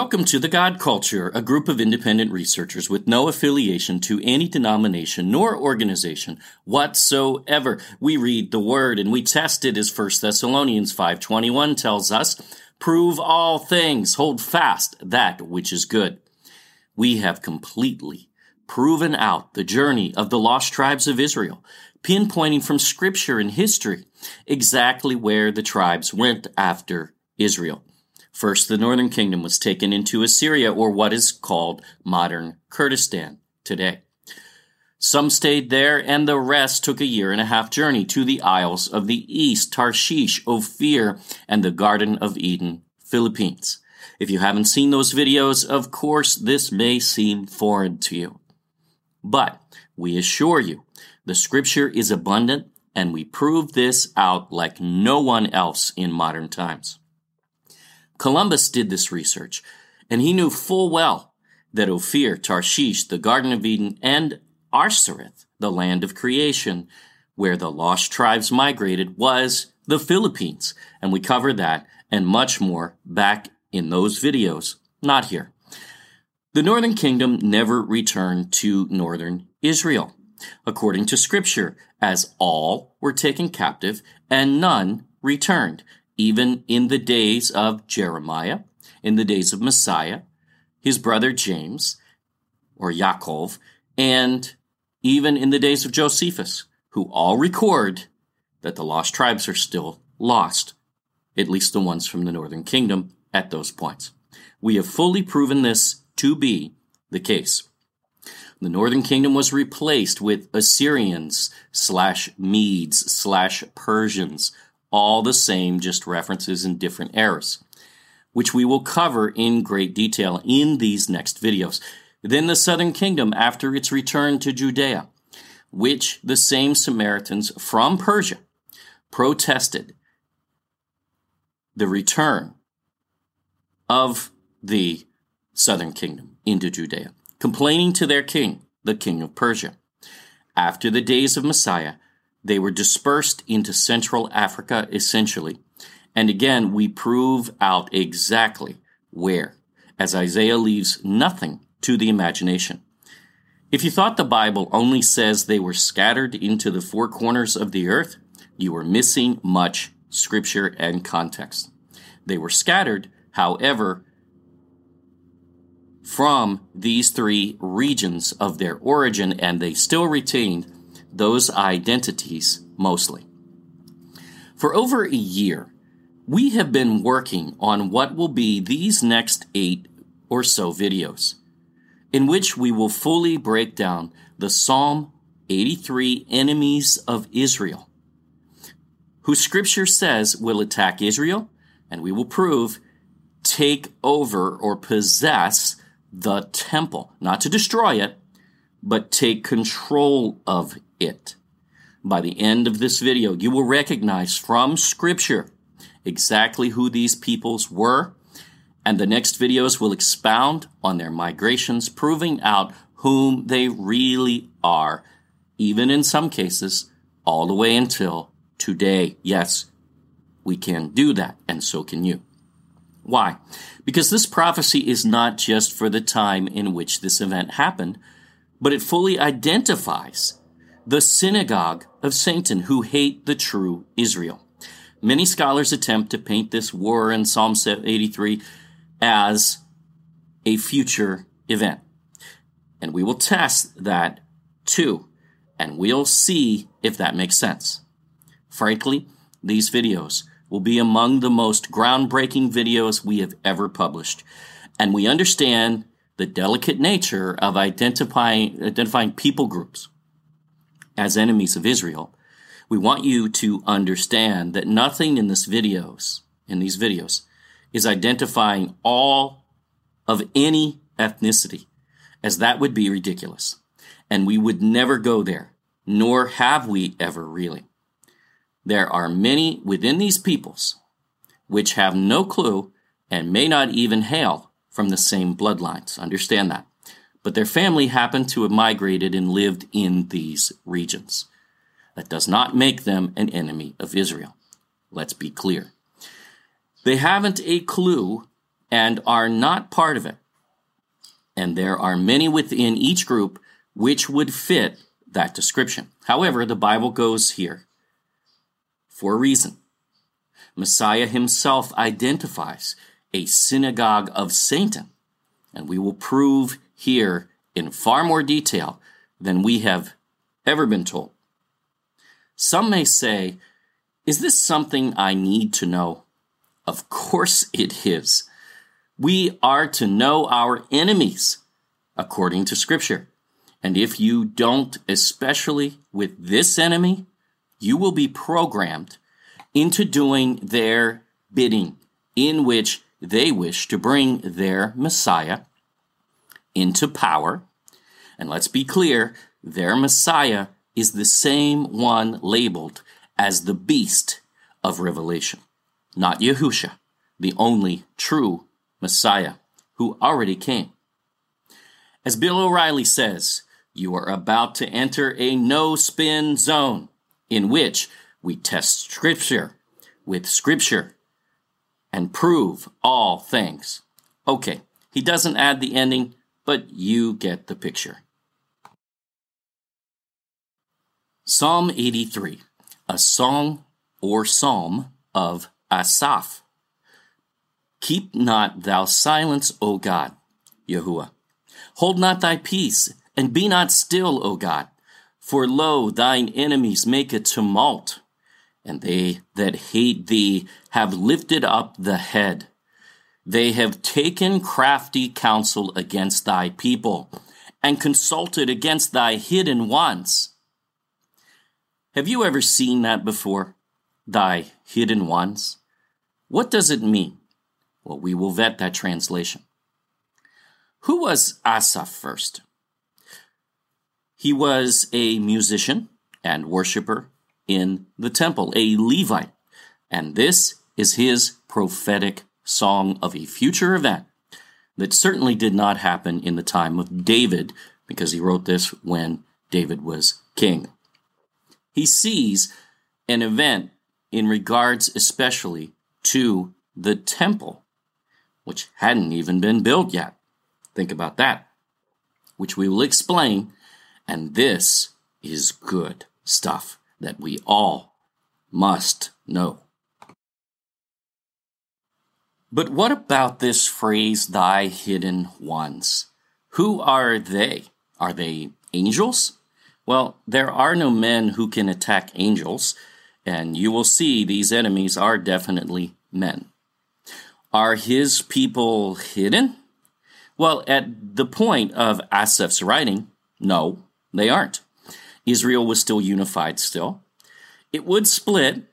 Welcome to the God Culture, a group of independent researchers with no affiliation to any denomination nor organization whatsoever. We read the word and we test it as 1 Thessalonians 5:21 tells us, prove all things, hold fast that which is good. We have completely proven out the journey of the lost tribes of Israel, pinpointing from scripture and history exactly where the tribes went after Israel. First, the northern kingdom was taken into Assyria, or what is called modern Kurdistan today. Some stayed there, and the rest took a year and a half journey to the isles of the east, Tarshish, Ophir, and the Garden of Eden, Philippines. If you haven't seen those videos, of course, this may seem foreign to you. But we assure you, the scripture is abundant, and we prove this out like no one else in modern times. Columbus did this research, and he knew full well that Ophir, Tarshish, the Garden of Eden, and Arsareth, the land of creation, where the lost tribes migrated, was the Philippines. And we cover that and much more back in those videos, not here. The northern kingdom never returned to northern Israel, according to scripture, as all were taken captive and none returned even in the days of Jeremiah, in the days of Messiah, his brother James, or Yaakov, and even in the days of Josephus, who all record that the lost tribes are still lost, at least the ones from the northern kingdom at those points. We have fully proven this to be the case. The northern kingdom was replaced with Assyrians slash Medes slash Persians all the same, just references in different eras, which we will cover in great detail in these next videos. Then the southern kingdom after its return to Judea, which the same Samaritans from Persia protested the return of the southern kingdom into Judea, complaining to their king, the king of Persia. After the days of Messiah, they were dispersed into Central Africa essentially. And again, we prove out exactly where, as Isaiah leaves nothing to the imagination. If you thought the Bible only says they were scattered into the four corners of the earth, you were missing much scripture and context. They were scattered, however, from these three regions of their origin, and they still retained those identities mostly. For over a year, we have been working on what will be these next eight or so videos, in which we will fully break down the Psalm 83 enemies of Israel, who scripture says will attack Israel, and we will prove take over or possess the temple, not to destroy it, but take control of it. By the end of this video, you will recognize from scripture exactly who these peoples were, and the next videos will expound on their migrations, proving out whom they really are, even in some cases, all the way until today. Yes, we can do that, and so can you. Why? Because this prophecy is not just for the time in which this event happened, but it fully identifies the synagogue of Satan who hate the true Israel. Many scholars attempt to paint this war in Psalm 83 as a future event. And we will test that too, and we'll see if that makes sense. Frankly, these videos will be among the most groundbreaking videos we have ever published. And we understand the delicate nature of identifying, identifying people groups as enemies of Israel, we want you to understand that nothing in this videos, in these videos, is identifying all of any ethnicity, as that would be ridiculous. And we would never go there, nor have we ever really. There are many within these peoples which have no clue and may not even hail from the same bloodlines. Understand that but their family happened to have migrated and lived in these regions. That does not make them an enemy of Israel. Let's be clear. They haven't a clue and are not part of it. And there are many within each group which would fit that description. However, the Bible goes here for a reason. Messiah himself identifies a synagogue of Satan, and we will prove here in far more detail than we have ever been told. Some may say, Is this something I need to know? Of course it is. We are to know our enemies according to Scripture. And if you don't, especially with this enemy, you will be programmed into doing their bidding, in which they wish to bring their Messiah into power. And let's be clear their Messiah is the same one labeled as the beast of Revelation, not Yahusha, the only true Messiah who already came. As Bill O'Reilly says, you are about to enter a no spin zone in which we test Scripture with Scripture and prove all things. Okay, he doesn't add the ending, but you get the picture. Psalm 83, a song or psalm of Asaph. Keep not thou silence, O God, Yahuwah. Hold not thy peace, and be not still, O God. For lo, thine enemies make a tumult, and they that hate thee have lifted up the head. They have taken crafty counsel against thy people, and consulted against thy hidden ones. Have you ever seen that before? Thy hidden ones? What does it mean? Well, we will vet that translation. Who was Asaph first? He was a musician and worshiper in the temple, a Levite. And this is his prophetic song of a future event that certainly did not happen in the time of David, because he wrote this when David was king. He sees an event in regards especially to the temple, which hadn't even been built yet. Think about that, which we will explain. And this is good stuff that we all must know. But what about this phrase, thy hidden ones? Who are they? Are they angels? Well, there are no men who can attack angels, and you will see these enemies are definitely men. Are his people hidden? Well, at the point of Asaph's writing, no, they aren't. Israel was still unified still. It would split,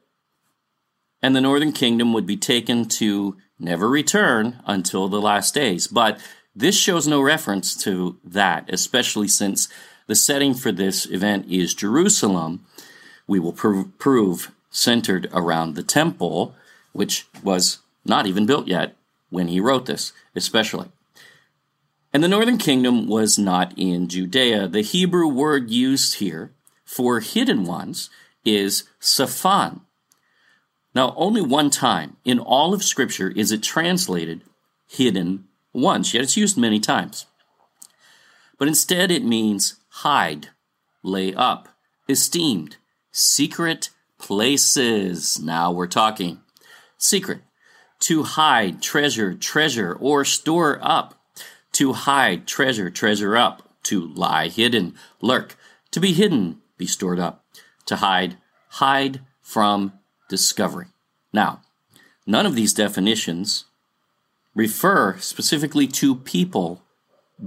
and the northern kingdom would be taken to never return until the last days. But this shows no reference to that, especially since the setting for this event is Jerusalem. We will pr- prove centered around the temple, which was not even built yet when he wrote this, especially. And the northern kingdom was not in Judea. The Hebrew word used here for hidden ones is Saphan. Now, only one time in all of Scripture is it translated hidden once, yet it's used many times. But instead, it means hide, lay up, esteemed, secret places. Now we're talking. Secret. To hide, treasure, treasure, or store up to hide, treasure, treasure up, to lie hidden, lurk, to be hidden, be stored up, to hide, hide from discovery. Now, none of these definitions refer specifically to people,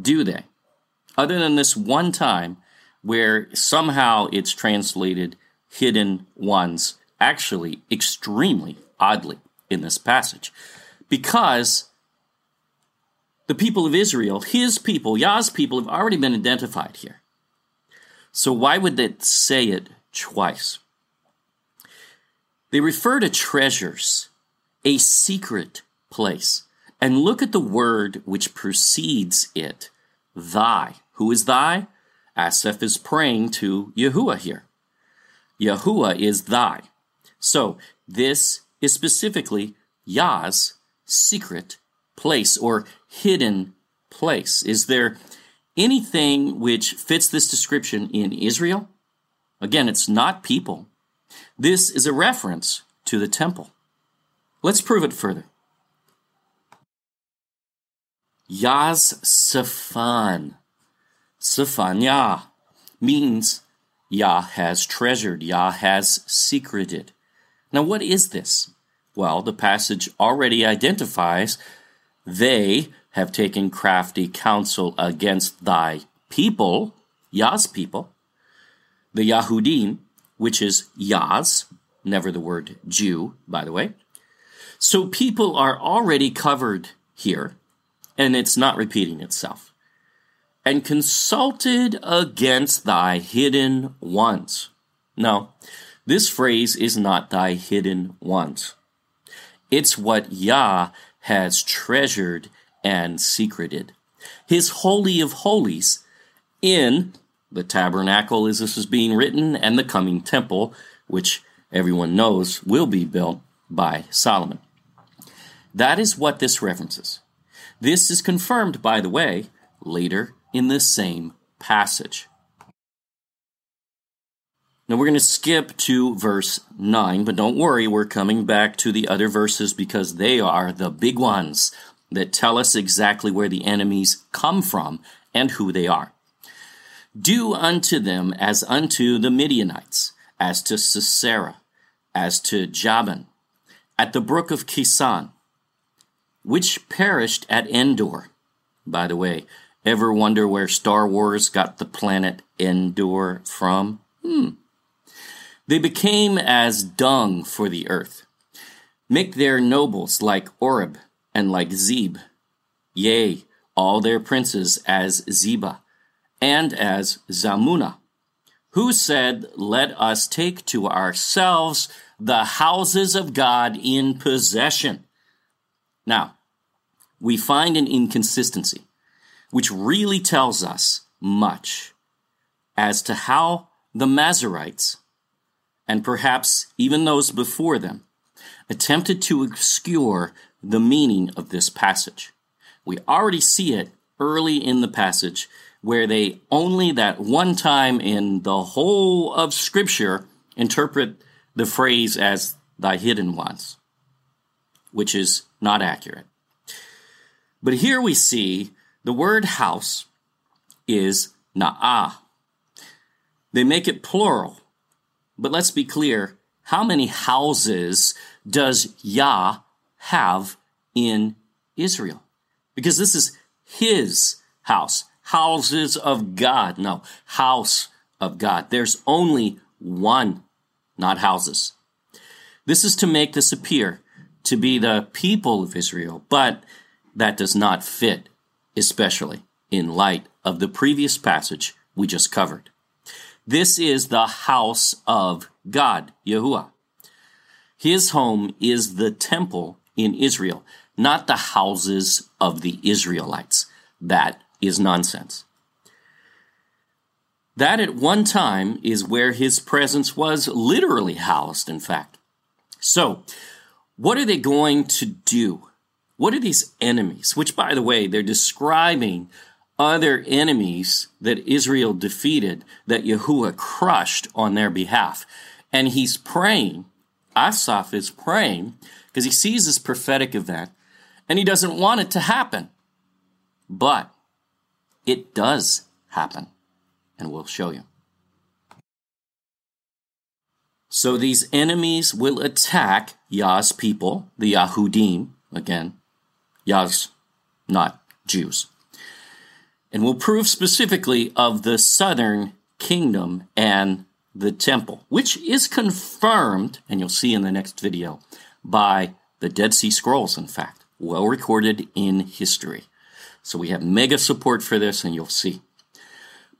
do they? Other than this one time where somehow it's translated hidden ones, actually extremely oddly in this passage. Because the people of Israel, his people, Yah's people, have already been identified here. So why would they say it twice? They refer to treasures, a secret place. And look at the word which precedes it, thy. Who is thy? Asaph is praying to Yahuwah here. Yahuwah is thy. So this is specifically Yah's secret place or hidden place. Is there anything which fits this description in Israel? Again, it's not people. This is a reference to the temple. Let's prove it further. Yaz Safan. Safan Yah means Yah has treasured, Yah has secreted. Now, what is this? Well, the passage already identifies they have taken crafty counsel against thy people, Yah's people, the Yahudim, which is Yah's, never the word Jew, by the way. So people are already covered here, and it's not repeating itself. And consulted against thy hidden ones. No, this phrase is not thy hidden ones. It's what Yah has treasured and secreted. His Holy of Holies in the tabernacle as this is being written and the coming temple, which everyone knows will be built by Solomon. That is what this references. This is confirmed, by the way, later in the same passage. Now we're going to skip to verse 9, but don't worry, we're coming back to the other verses because they are the big ones that tell us exactly where the enemies come from and who they are. Do unto them as unto the Midianites, as to Sisera, as to Jabin, at the brook of Kison, which perished at Endor. By the way, ever wonder where Star Wars got the planet Endor from? Hmm. They became as dung for the earth. Make their nobles like Oreb and like Zeb, yea, all their princes as Zebah, and as Zalmunna, who said, Let us take to ourselves the houses of God in possession. Now, we find an inconsistency, which really tells us much as to how the Masoretes, and perhaps even those before them, attempted to obscure the meaning of this passage. We already see it early in the passage where they only that one time in the whole of Scripture interpret the phrase as thy hidden ones, which is not accurate. But here we see the word house is na'ah. They make it plural. But let's be clear how many houses does Yah have in Israel. Because this is his house, houses of God. No, house of God. There's only one, not houses. This is to make this appear to be the people of Israel, but that does not fit, especially in light of the previous passage we just covered. This is the house of God, Yahuwah. His home is the temple in Israel, not the houses of the Israelites. That is nonsense. That at one time is where his presence was literally housed, in fact. So, what are they going to do? What are these enemies? Which, by the way, they're describing other enemies that Israel defeated, that Yahuwah crushed on their behalf. And he's praying, Asaph is praying because he sees this prophetic event and he doesn't want it to happen. But it does happen, and we'll show you. So these enemies will attack Yah's people, the Yahudim, again, Yah's not Jews. And will prove specifically of the southern kingdom and the temple, which is confirmed, and you'll see in the next video, by the Dead Sea Scrolls, in fact, well recorded in history. So we have mega support for this, and you'll see.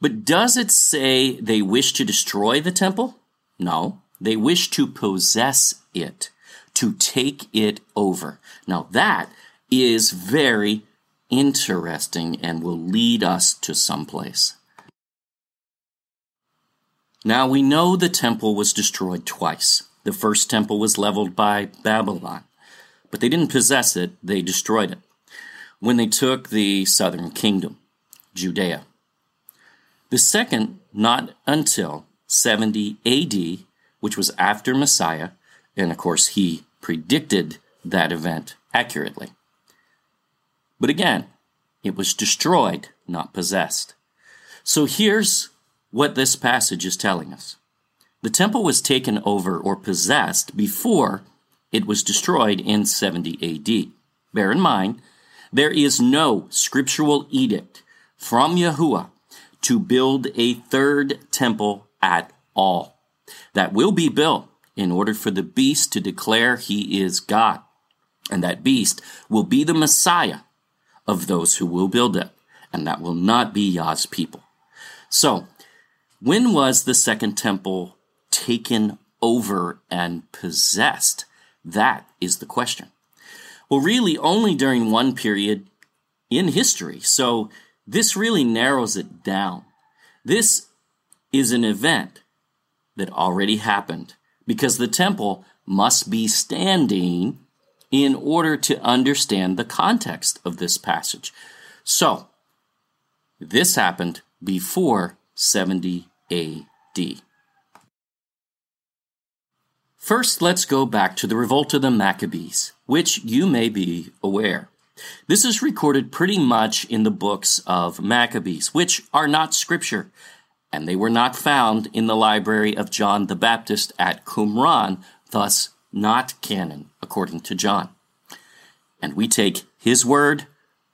But does it say they wish to destroy the temple? No. They wish to possess it, to take it over. Now that is very interesting and will lead us to someplace. Now we know the temple was destroyed twice. The first temple was leveled by Babylon, but they didn't possess it, they destroyed it. When they took the southern kingdom, Judea. The second, not until 70 AD, which was after Messiah, and of course he predicted that event accurately. But again, it was destroyed, not possessed. So here's what this passage is telling us. The temple was taken over or possessed before it was destroyed in 70 AD. Bear in mind, there is no scriptural edict from Yahuwah to build a third temple at all. That will be built in order for the beast to declare he is God. And that beast will be the Messiah of those who will build it. And that will not be Yah's people. So, when was the second temple taken over and possessed? That is the question. Well, really, only during one period in history. So, this really narrows it down. This is an event that already happened because the temple must be standing in order to understand the context of this passage. So, this happened before 70 AD. First, let's go back to the revolt of the Maccabees, which you may be aware. This is recorded pretty much in the books of Maccabees, which are not scripture, and they were not found in the library of John the Baptist at Qumran, thus not canon, according to John. And we take his word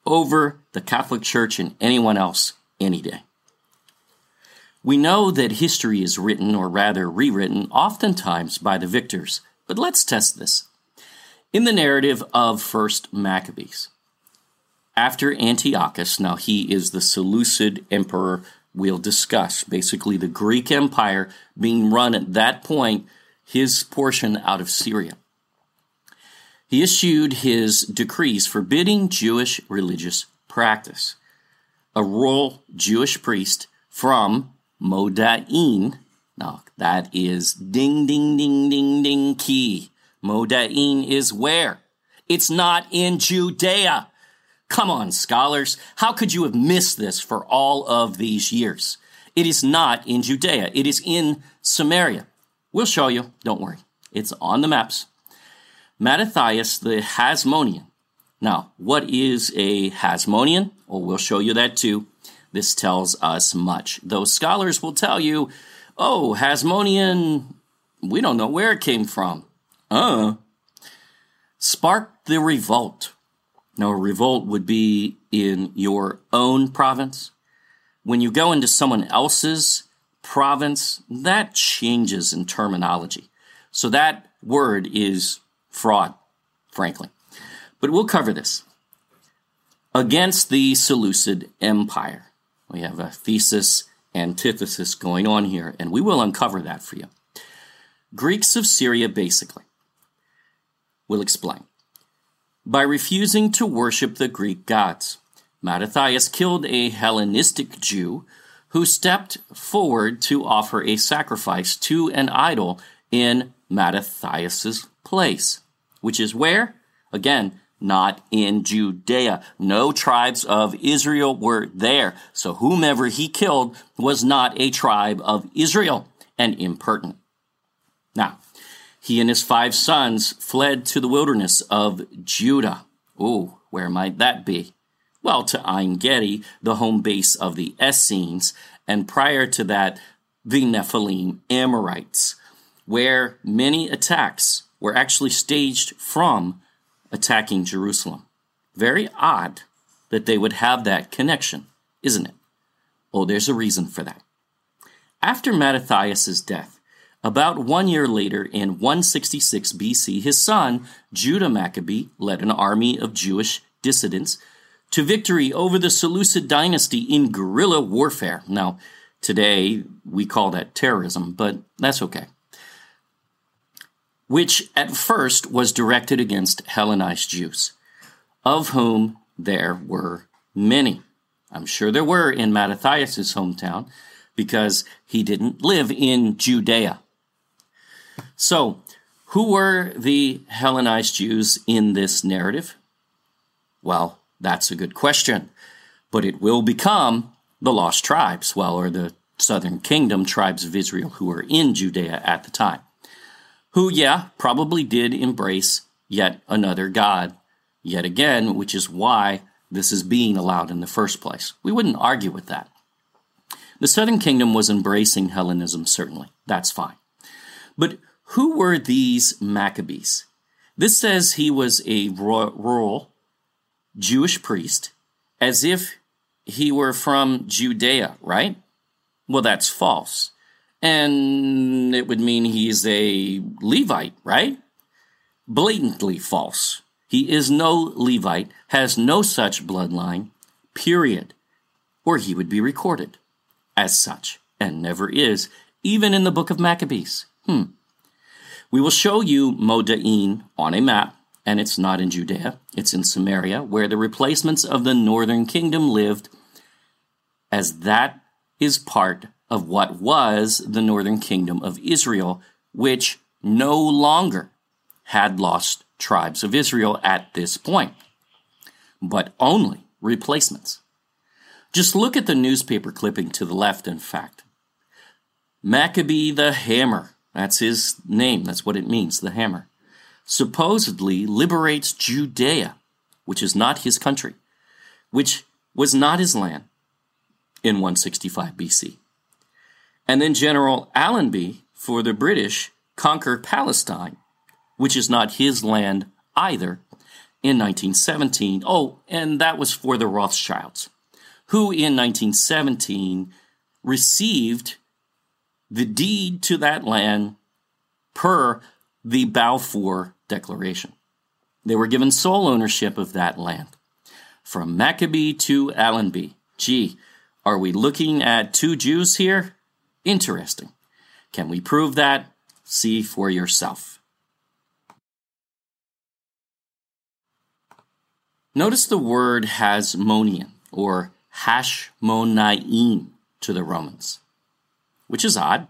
over the Catholic Church and anyone else any day. We know that history is written, or rather rewritten, oftentimes by the victors, but let's test this. In the narrative of First Maccabees, after Antiochus, now he is the Seleucid emperor we'll discuss, basically the Greek Empire being run at that point, his portion out of Syria. He issued his decrees forbidding Jewish religious practice. A royal Jewish priest from Modain, now that is ding, ding, ding, ding, ding key. Modain is where? It's not in Judea. Come on, scholars. How could you have missed this for all of these years? It is not in Judea. It is in Samaria. We'll show you. Don't worry. It's on the maps. Mattathias the Hasmonean. Now, what is a Hasmonean? Well, we'll show you that too. This tells us much. Those scholars will tell you, oh, Hasmonean, we don't know where it came from. Uh. Sparked the revolt. Now, a revolt would be in your own province. When you go into someone else's province, that changes in terminology. So that word is fraud, frankly. But we'll cover this. Against the Seleucid Empire. We have a thesis, antithesis going on here, and we will uncover that for you. Greeks of Syria, basically. We'll explain by refusing to worship the Greek gods. Mattathias killed a Hellenistic Jew who stepped forward to offer a sacrifice to an idol in Mattathias's place, which is where? Again, not in Judea. No tribes of Israel were there. So whomever he killed was not a tribe of Israel and impertinent. Now, he and his five sons fled to the wilderness of Judah. Oh, where might that be? Well, to Ein Gedi, the home base of the Essenes, and prior to that, the Nephilim Amorites, where many attacks were actually staged from attacking Jerusalem. Very odd that they would have that connection, isn't it? Oh, there's a reason for that. After Mattathias' death, about one year later, in 166 BC, his son, Judah Maccabee, led an army of Jewish dissidents to victory over the Seleucid dynasty in guerrilla warfare. Now, today we call that terrorism, but that's okay. Which at first was directed against Hellenized Jews, of whom there were many. I'm sure there were in Mattathias' hometown because he didn't live in Judea. So, who were the Hellenized Jews in this narrative? Well, That's a good question. But it will become the lost tribes, well, or the southern kingdom tribes of Israel who were in Judea at the time. Who, yeah, probably did embrace yet another God, yet again, which is why this is being allowed in the first place. We wouldn't argue with that. The southern kingdom was embracing Hellenism, certainly. That's fine. But who were these Maccabees? This says he was a rural Jewish priest, as if he were from Judea, right? Well, that's false. And it would mean he's a Levite, right? Blatantly false. He is no Levite, has no such bloodline, period, or he would be recorded as such, and never is, even in the book of Maccabees. Hmm. We will show you Modain on a map, and it's not in Judea, it's in Samaria, where the replacements of the northern kingdom lived, as that is part of what was the northern kingdom of Israel, which no longer had lost tribes of Israel at this point, but only replacements. Just look at the newspaper clipping to the left, in fact. Maccabee the Hammer, that's his name, that's what it means, the hammer, supposedly liberates Judea, which is not his country, which was not his land in 165 BC. And then General Allenby, for the British, conquer Palestine, which is not his land either, in 1917. Oh, and that was for the Rothschilds, who in 1917 received the deed to that land per the Balfour Declaration. They were given sole ownership of that land. From Maccabee to Allenby. Gee, are we looking at two Jews here? Interesting. Can we prove that? See for yourself. Notice the word Hasmonian or Hashmonaim to the Romans, which is odd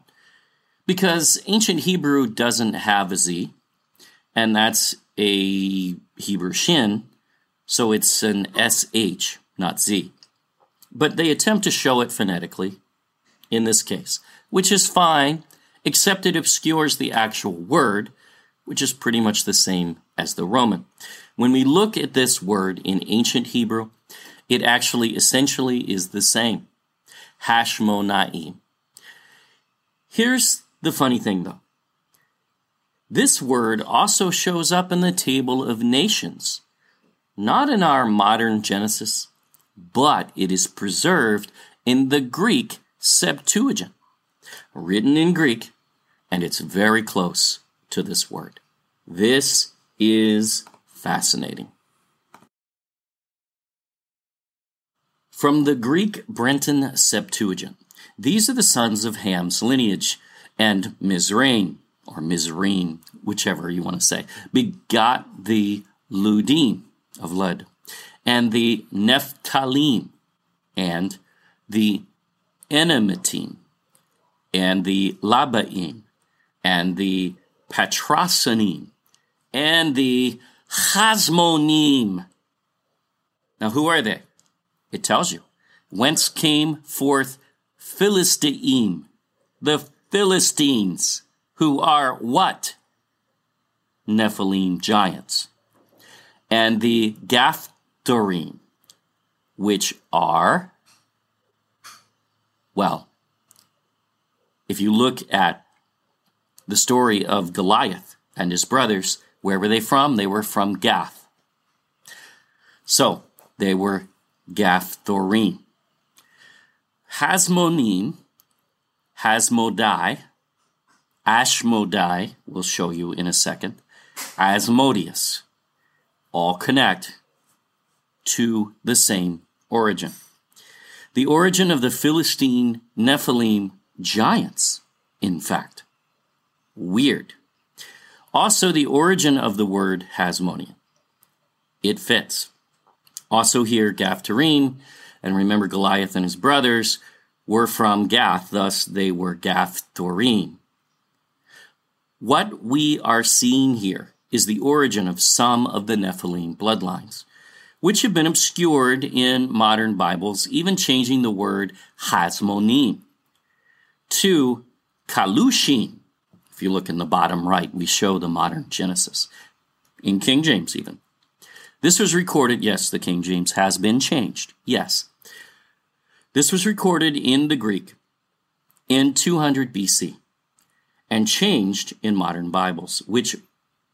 because ancient Hebrew doesn't have a Z, and that's a Hebrew shin, so it's an SH, not Z. But they attempt to show it phonetically in this case, which is fine, except it obscures the actual word, which is pretty much the same as the Roman. When we look at this word in ancient Hebrew, it actually essentially is the same. Hashmonaim. Here's the funny thing though. This word also shows up in the table of nations, not in our modern Genesis, but it is preserved in the Greek Septuagint, written in Greek, and it's very close to this word. This is fascinating. From the Greek Brenton Septuagint, these are the sons of Ham's lineage, and Mizraim, or Mizraim, whichever you want to say, begot the Ludim of Lud, and the Nephthalim, and the Enemitim, and the Labaim, and the Patrasanim, and the Hasmonim. Now, who are they? It tells you. Whence came forth Philistine, the Philistines, who are what? Nephilim giants. And the Gaphthorim, which are, well, if you look at the story of Goliath and his brothers, where were they from? They were from Gath. So they were Gaphthorim. Hasmonim, Hasmodai, Ashmodai, we'll show you in a second, Asmodeus, all connect to the same origin. The origin of the Philistine Nephilim giants, in fact. Weird. Also, the origin of the word Hasmonian. It fits. Also, here, Gaphthorim, and remember Goliath and his brothers were from Gath, thus, they were Gaphthorim. What we are seeing here is the origin of some of the Nephilim bloodlines, which have been obscured in modern Bibles, even changing the word hasmonim to kalushim. If you look in the bottom right, we show the modern Genesis, in King James even. This was recorded, yes, the King James has been changed, yes. This was recorded in the Greek in 200 BC and changed in modern Bibles, which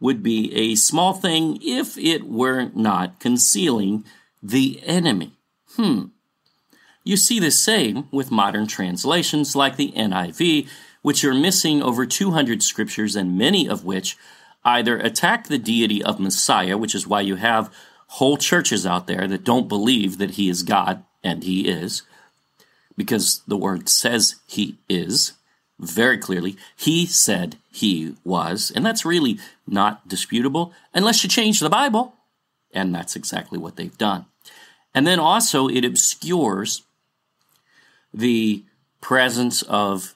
would be a small thing if it were not concealing the enemy. Hmm. You see the same with modern translations like the NIV, which are missing over 200 scriptures and many of which either attack the deity of Messiah, which is why you have whole churches out there that don't believe that he is God, and he is, because the word says he is very clearly. He said he was, and that's really not disputable unless you change the Bible. And that's exactly what they've done. And then also, it obscures the presence of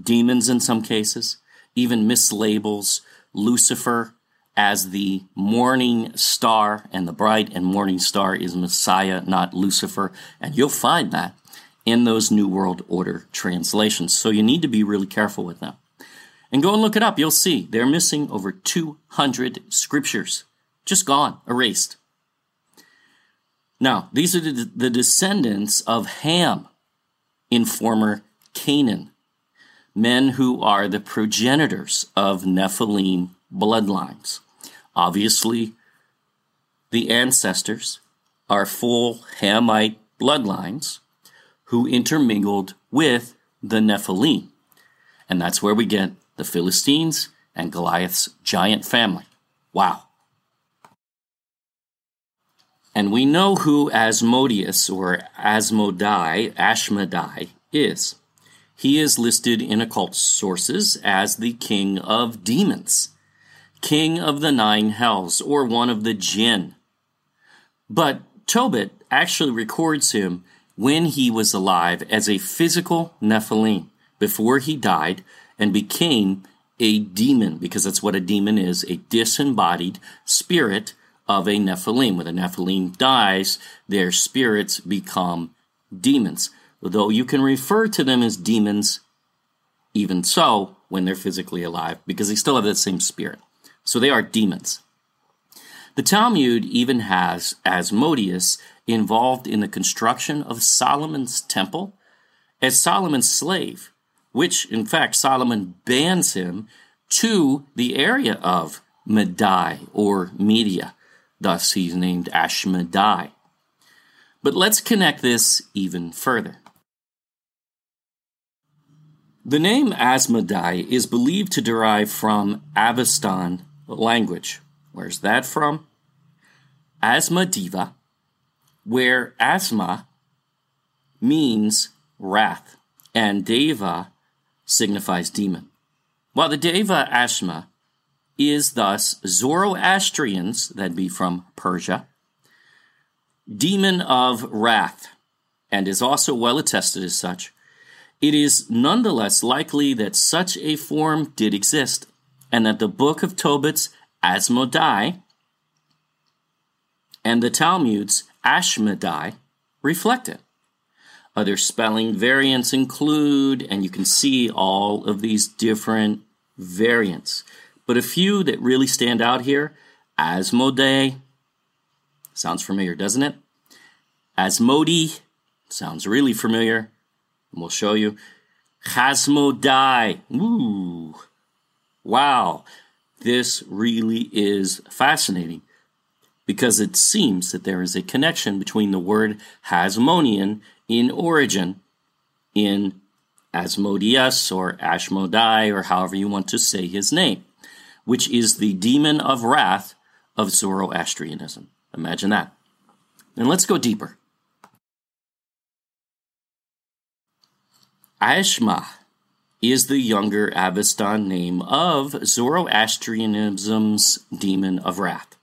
demons in some cases, even mislabels Lucifer as the morning star, and the bright and morning star is Messiah, not Lucifer. And you'll find that in those New World Order translations. So you need to be really careful with them. And go and look it up. You'll see they're missing over 200 scriptures. Just gone, erased. Now, these are the, the descendants of Ham in former Canaan, men who are the progenitors of Nephilim bloodlines. Obviously, the ancestors are full Hamite bloodlines who intermingled with the Nephilim. And that's where we get the Philistines and Goliath's giant family. Wow. And we know who Asmodeus or Asmodai, Ashmedai, is. He is listed in occult sources as the king of demons, king of the nine hells, or one of the jinn. But Tobit actually records him when he was alive as a physical Nephilim before he died and became a demon, because that's what a demon is a disembodied spirit of a Nephilim. When a Nephilim dies, their spirits become demons. Though you can refer to them as demons, even so, when they're physically alive, because they still have that same spirit. So they are demons. The Talmud even has Asmodeus involved in the construction of Solomon's temple as Solomon's slave, which in fact Solomon bans him to the area of Medai or Media. Thus he's named Ashmedai. But let's connect this even further. The name Asmodai is believed to derive from Avestan language. Where's that from? Asmadiva, where asma means wrath and deva signifies demon. While the deva asma is thus Zoroastrians, that'd be from Persia, demon of wrath, and is also well attested as such, it is nonetheless likely that such a form did exist, and that the book of Tobit's Asmodai and the Talmud's Ashmedai reflect it. Other spelling variants include, and you can see all of these different variants, but a few that really stand out here Asmodai, sounds familiar, doesn't it? Asmodi, sounds really familiar, and we'll show you. Hasmodai, ooh, wow, this really is fascinating because it seems that there is a connection between the word Hasmonean in origin in Asmodeus or Ashmodai or however you want to say his name, which is the demon of wrath of Zoroastrianism. Imagine that. And let's go deeper. Ashma is the younger Avestan name of Zoroastrianism's demon of wrath.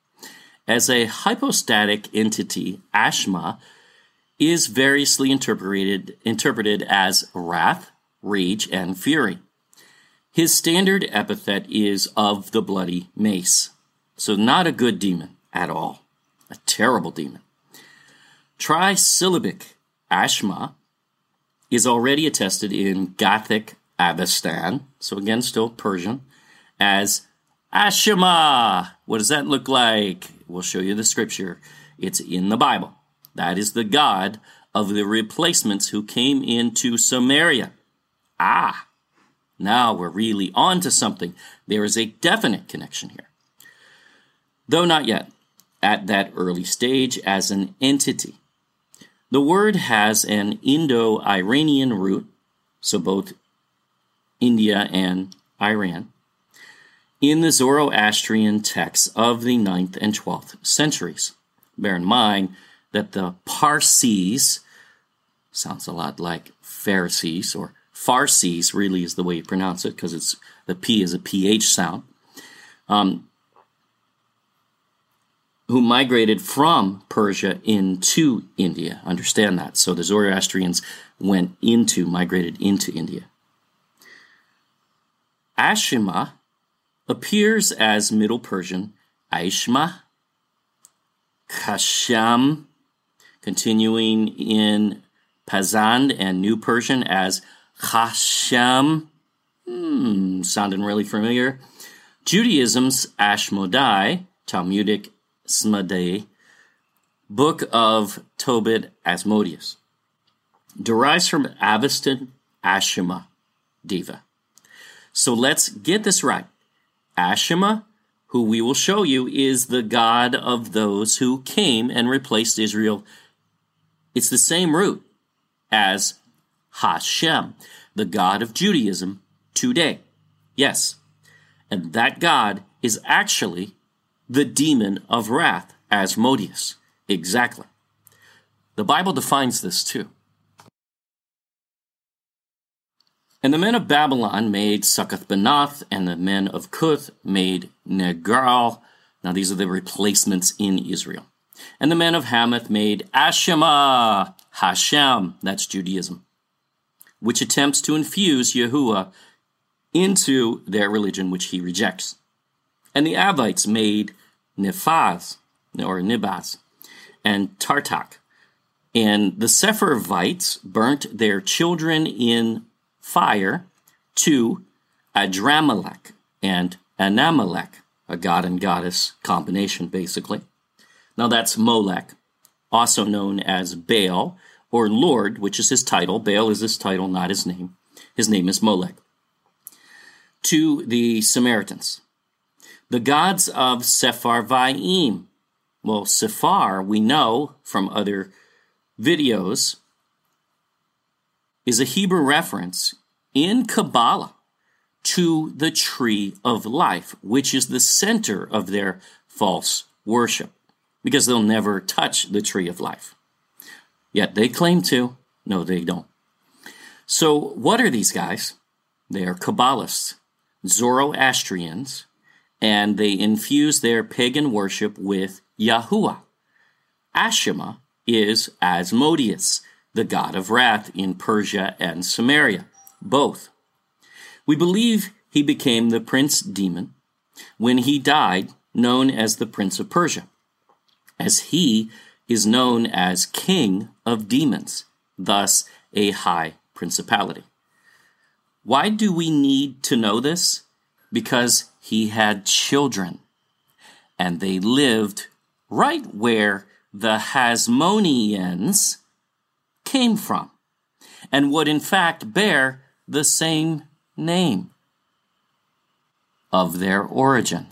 As a hypostatic entity, Ashma is variously interpreted, interpreted as wrath, rage, and fury. His standard epithet is of the bloody mace, so not a good demon at all. a terrible demon. Trisyllabic Ashma is already attested in Gathic Avestan, so again, still Persian, as Ashima. What does that look like? We'll show you the scripture. It's in the Bible. That is the God of the replacements who came into Samaria. Ah, now we're really on to something. There is a definite connection here. Though not yet, at that early stage as an entity. The word has an Indo Iranian root, so both India and Iran, in the Zoroastrian texts of the 9th and 12th centuries. Bear in mind that the Parsis sounds a lot like Pharisees or Farsis, really is the way you pronounce it because it's the P is a PH sound. Um, who migrated from Persia into India. Understand that. So the Zoroastrians went into, migrated into India. Ashima appears as Middle Persian Aishma, Kasham, continuing in Pazand and New Persian as Chasham. Hmm, sounding really familiar. Judaism's Ashmodai, Talmudic Smadei, Book of Tobit Asmodeus, derives from Avestan Ashima Diva. So let's get this right. Ashima, who we will show you, is the God of those who came and replaced Israel. It's the same root as Hashem, the God of Judaism today. Yes. And that God is actually the demon of wrath, Asmodeus. Exactly. The Bible defines this too. And the men of Babylon made Succoth Benoth, and the men of Cuth made Nergal. Now these are the replacements in Israel. And the men of Hamath made Ashima, Hashem, that's Judaism, which attempts to infuse Yahuwah into their religion, which he rejects. And the Avites made Nephaz, or Nibaz, and Tartak. And the Sepharvites burnt their children in fire to Adramelech and Anamelech, a god and goddess combination, basically. Now that's Molech, also known as Baal or Lord, which is his title. Baal is his title, not his name. His name is Molech. To the Samaritans, the gods of Sepharvaim. Well, Sephar, we know from other videos, is a Hebrew reference in Kabbalah to the tree of life, which is the center of their false worship, because they'll never touch the tree of life. Yet they claim to. No, they don't. So, what are these guys? They are Kabbalists, Zoroastrians, and they infuse their pagan worship with Yahuwah. Ashima is Asmodeus, the god of wrath in Persia and Samaria, both. We believe he became the prince demon when he died, known as the prince of Persia, as he is known as king of demons, thus a high principality. Why do we need to know this? Because he had children, and they lived right where the Hasmoneans came from, and would in fact bear the same name of their origin.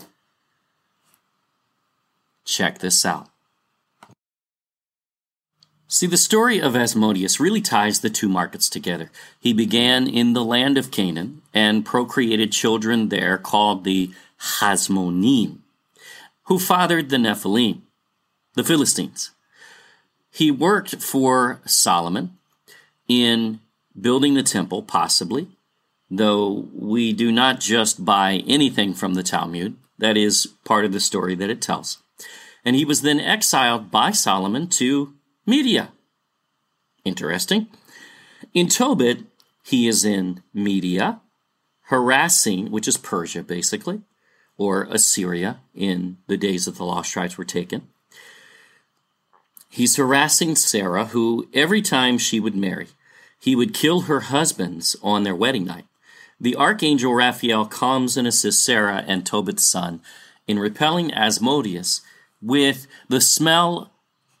Check this out. See, the story of Asmodeus really ties the two markets together. He began in the land of Canaan and procreated children there called the Hasmonean, who fathered the Nephilim, the Philistines. He worked for Solomon in building the temple, possibly, though we do not just buy anything from the Talmud. That is part of the story that it tells. And he was then exiled by Solomon to Media. Interesting. In Tobit, he is in Media, harassing, which is Persia basically, or Assyria in the days that the lost tribes were taken. He's harassing Sarah, who every time she would marry, he would kill her husbands on their wedding night. The archangel Raphael comes and assists Sarah and Tobit's son in repelling Asmodeus with the smell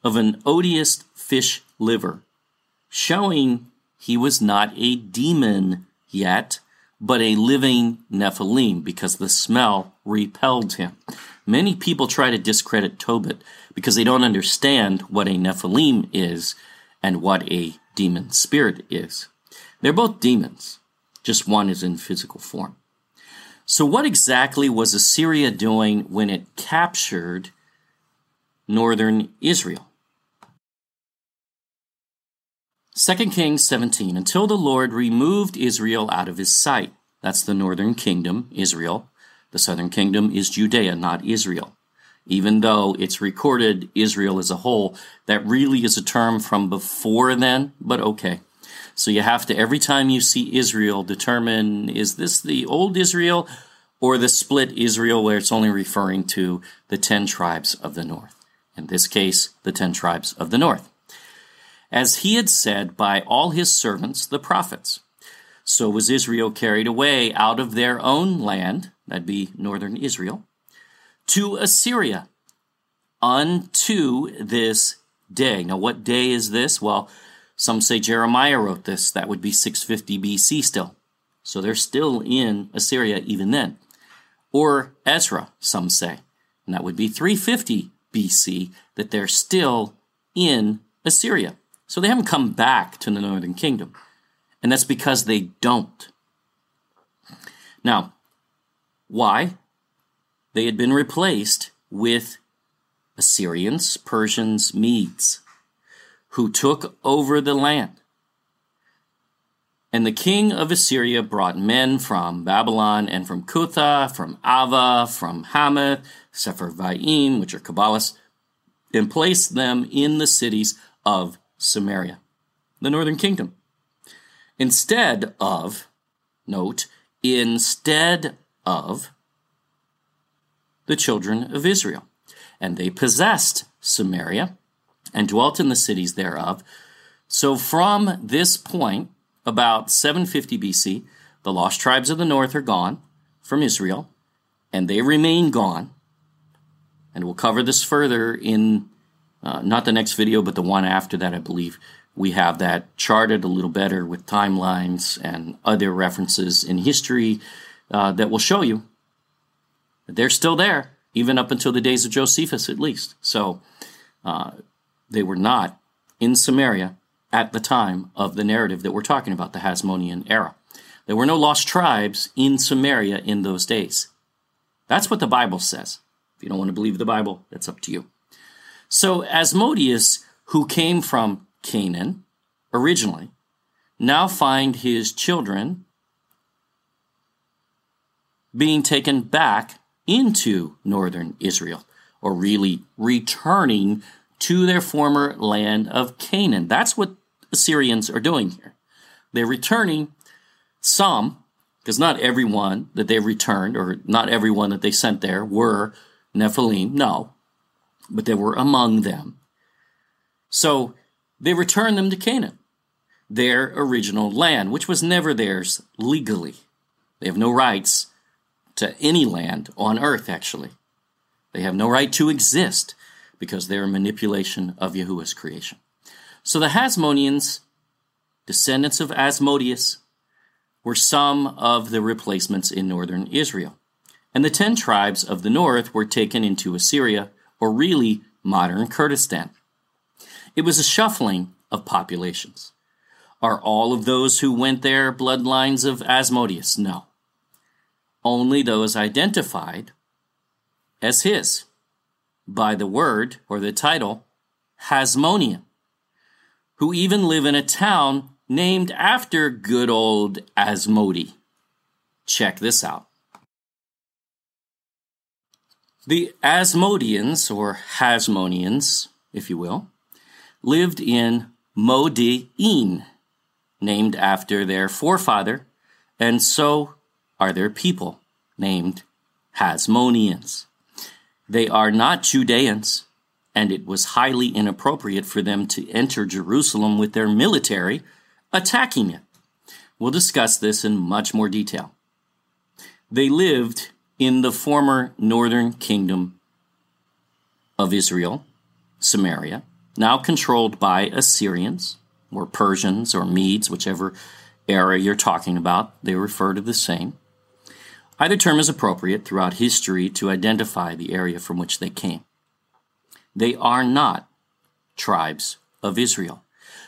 of an odious fish liver, showing he was not a demon yet, but a living Nephilim because the smell repelled him. Many people try to discredit Tobit because they don't understand what a Nephilim is and what a demon spirit is. They're both demons, just one is in physical form. So, what exactly was Assyria doing when it captured northern Israel? 2 Kings 17 Until the Lord removed Israel out of his sight. That's the northern kingdom, Israel. The southern kingdom is Judea, not Israel even though it's recorded Israel as a whole, that really is a term from before then, but okay. So you have to, every time you see Israel, determine is this the old Israel or the split Israel where it's only referring to the 10 tribes of the north? In this case, the 10 tribes of the north. As he had said by all his servants, the prophets. So was Israel carried away out of their own land, that'd be northern Israel, to Assyria unto this day. Now, what day is this? Well, some say Jeremiah wrote this. That would be 650 BC still. So they're still in Assyria even then. Or Ezra, some say. And that would be 350 BC that they're still in Assyria. So they haven't come back to the northern kingdom. And that's because they don't. Now, why? They had been replaced with Assyrians, Persians, Medes, who took over the land. And the king of Assyria brought men from Babylon and from Cutha, from Ava, from Hamath, Sepharvaim, which are Kabbalists, and placed them in the cities of Samaria, the northern kingdom. Instead of, note, instead of the children of Israel. And they possessed Samaria and dwelt in the cities thereof. So from this point, about 750 BC, the lost tribes of the north are gone from Israel, and they remain gone. And we'll cover this further in uh, not the next video, but the one after that, I believe. We have that charted a little better with timelines and other references in history uh, that will show you they're still there, even up until the days of Josephus, at least. So uh, they were not in Samaria at the time of the narrative that we're talking about, the Hasmonean era. There were no lost tribes in Samaria in those days. That's what the Bible says. If you don't want to believe the Bible, that's up to you. So Asmodeus, who came from Canaan originally, now find his children being taken back into northern Israel, or really returning to their former land of Canaan. That's what Assyrians are doing here. They're returning some, because not everyone that they returned, or not everyone that they sent there, were Nephilim, no, but they were among them. So they returned them to Canaan, their original land, which was never theirs legally. They have no rights to any land on earth, actually. They have no right to exist because they're a manipulation of Yahuwah's creation. So the Hasmoneans, descendants of Asmodeus, were some of the replacements in northern Israel. And the ten tribes of the north were taken into Assyria, or really modern Kurdistan. It was a shuffling of populations. Are all of those who went there bloodlines of Asmodeus? No only those identified as his by the word or the title Hasmonean, who even live in a town named after good old Asmodi. Check this out. The Asmodeans, or Hasmoneans, if you will, lived in Modi'in, named after their forefather, and so are there people named Hasmoneans. They are not Judeans, and it was highly inappropriate for them to enter Jerusalem with their military attacking it. We'll discuss this in much more detail. They lived in the former northern kingdom of Israel, Samaria, now controlled by Assyrians or Persians or Medes, whichever era you're talking about. They refer to the same. Either term is appropriate throughout history to identify the area from which they came. They are not tribes of Israel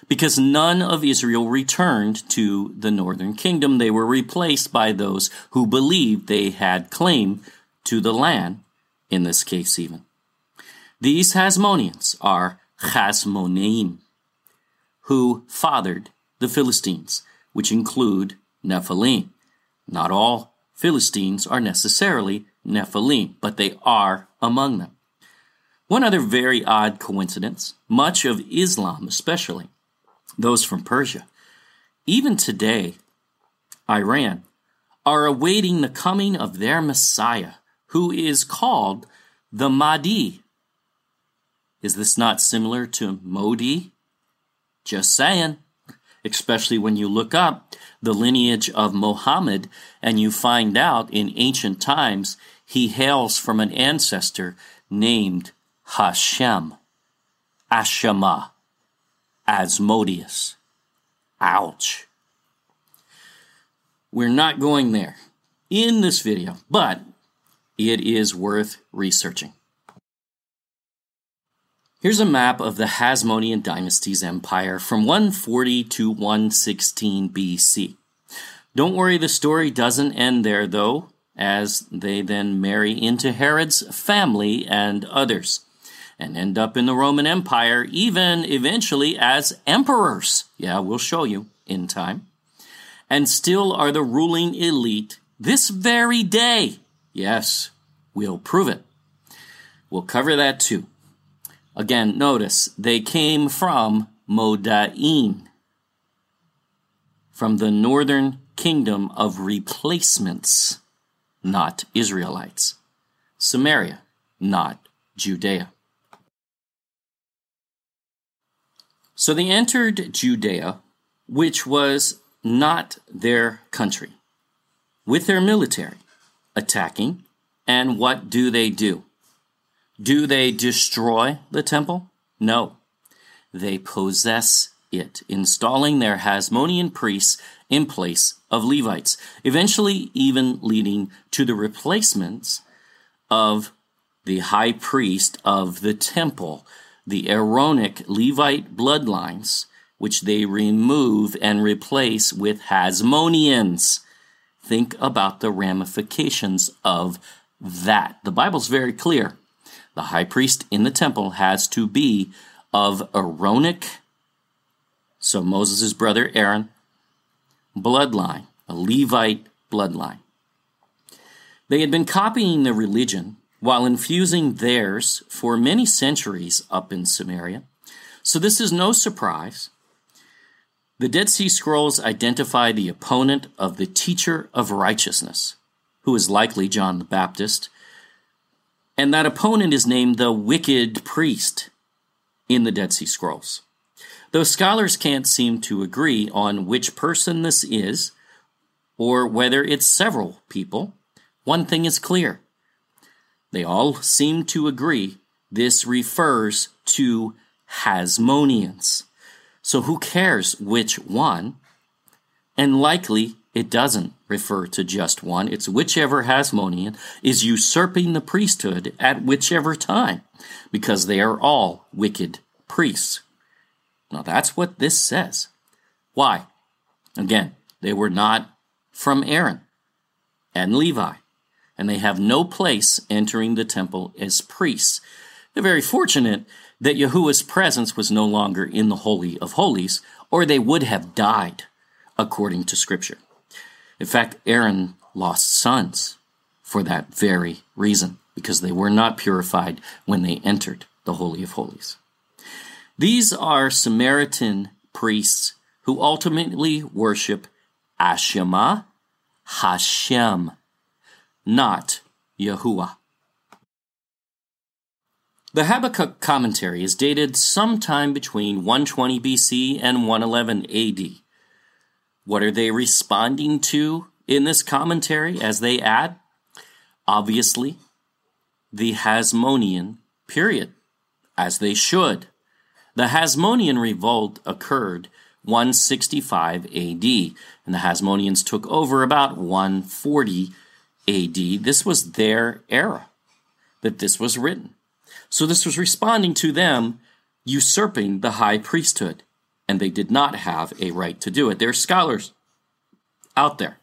because none of Israel returned to the northern kingdom. They were replaced by those who believed they had claim to the land, in this case even. These Hasmoneans are Hasmoneim, who fathered the Philistines, which include Nephilim. Not all Philistines are necessarily Nephilim, but they are among them. One other very odd coincidence much of Islam, especially those from Persia, even today, Iran, are awaiting the coming of their Messiah, who is called the Mahdi. Is this not similar to Modi? Just saying. Especially when you look up the lineage of Mohammed and you find out in ancient times he hails from an ancestor named Hashem, Ashama, Asmodeus. Ouch. We're not going there in this video, but it is worth researching. Here's a map of the Hasmonean dynasty's empire from 140 to 116 BC. Don't worry, the story doesn't end there, though, as they then marry into Herod's family and others and end up in the Roman Empire, even eventually as emperors. Yeah, we'll show you in time. And still are the ruling elite this very day. Yes, we'll prove it. We'll cover that too. Again, notice they came from Modain, from the northern kingdom of replacements, not Israelites. Samaria, not Judea. So they entered Judea, which was not their country, with their military, attacking. And what do they do? Do they destroy the temple? No. They possess it, installing their Hasmonean priests in place of Levites, eventually even leading to the replacements of the high priest of the temple the Aaronic Levite bloodlines, which they remove and replace with Hasmoneans. Think about the ramifications of that. The Bible's very clear. The high priest in the temple has to be of Aaronic, so Moses' brother Aaron, bloodline, a Levite bloodline. They had been copying the religion while infusing theirs for many centuries up in Samaria. So this is no surprise. The Dead Sea Scrolls identify the opponent of the teacher of righteousness, who is likely John the Baptist, and that opponent is named the wicked priest in the Dead Sea Scrolls. Though scholars can't seem to agree on which person this is, or whether it's several people, one thing is clear they all seem to agree this refers to Hasmoneans. So who cares which one? And likely it doesn't refer to just one. It's whichever Hasmonean is usurping the priesthood at whichever time, because they are all wicked priests. Now that's what this says. Why? Again, they were not from Aaron and Levi and they have no place entering the temple as priests. They're very fortunate that Yahuwah's presence was no longer in the Holy of Holies, or they would have died, according to Scripture. In fact, Aaron lost sons for that very reason, because they were not purified when they entered the Holy of Holies. These are Samaritan priests who ultimately worship Ashema, Hashem, not Yahuwah. The Habakkuk commentary is dated sometime between 120 BC and 111 AD. What are they responding to in this commentary as they add? Obviously, the Hasmonean period, as they should. The Hasmonean revolt occurred 165 AD, and the Hasmoneans took over about 140 AD. This was their era that this was written. So this was responding to them usurping the high priesthood, and they did not have a right to do it. There are scholars out there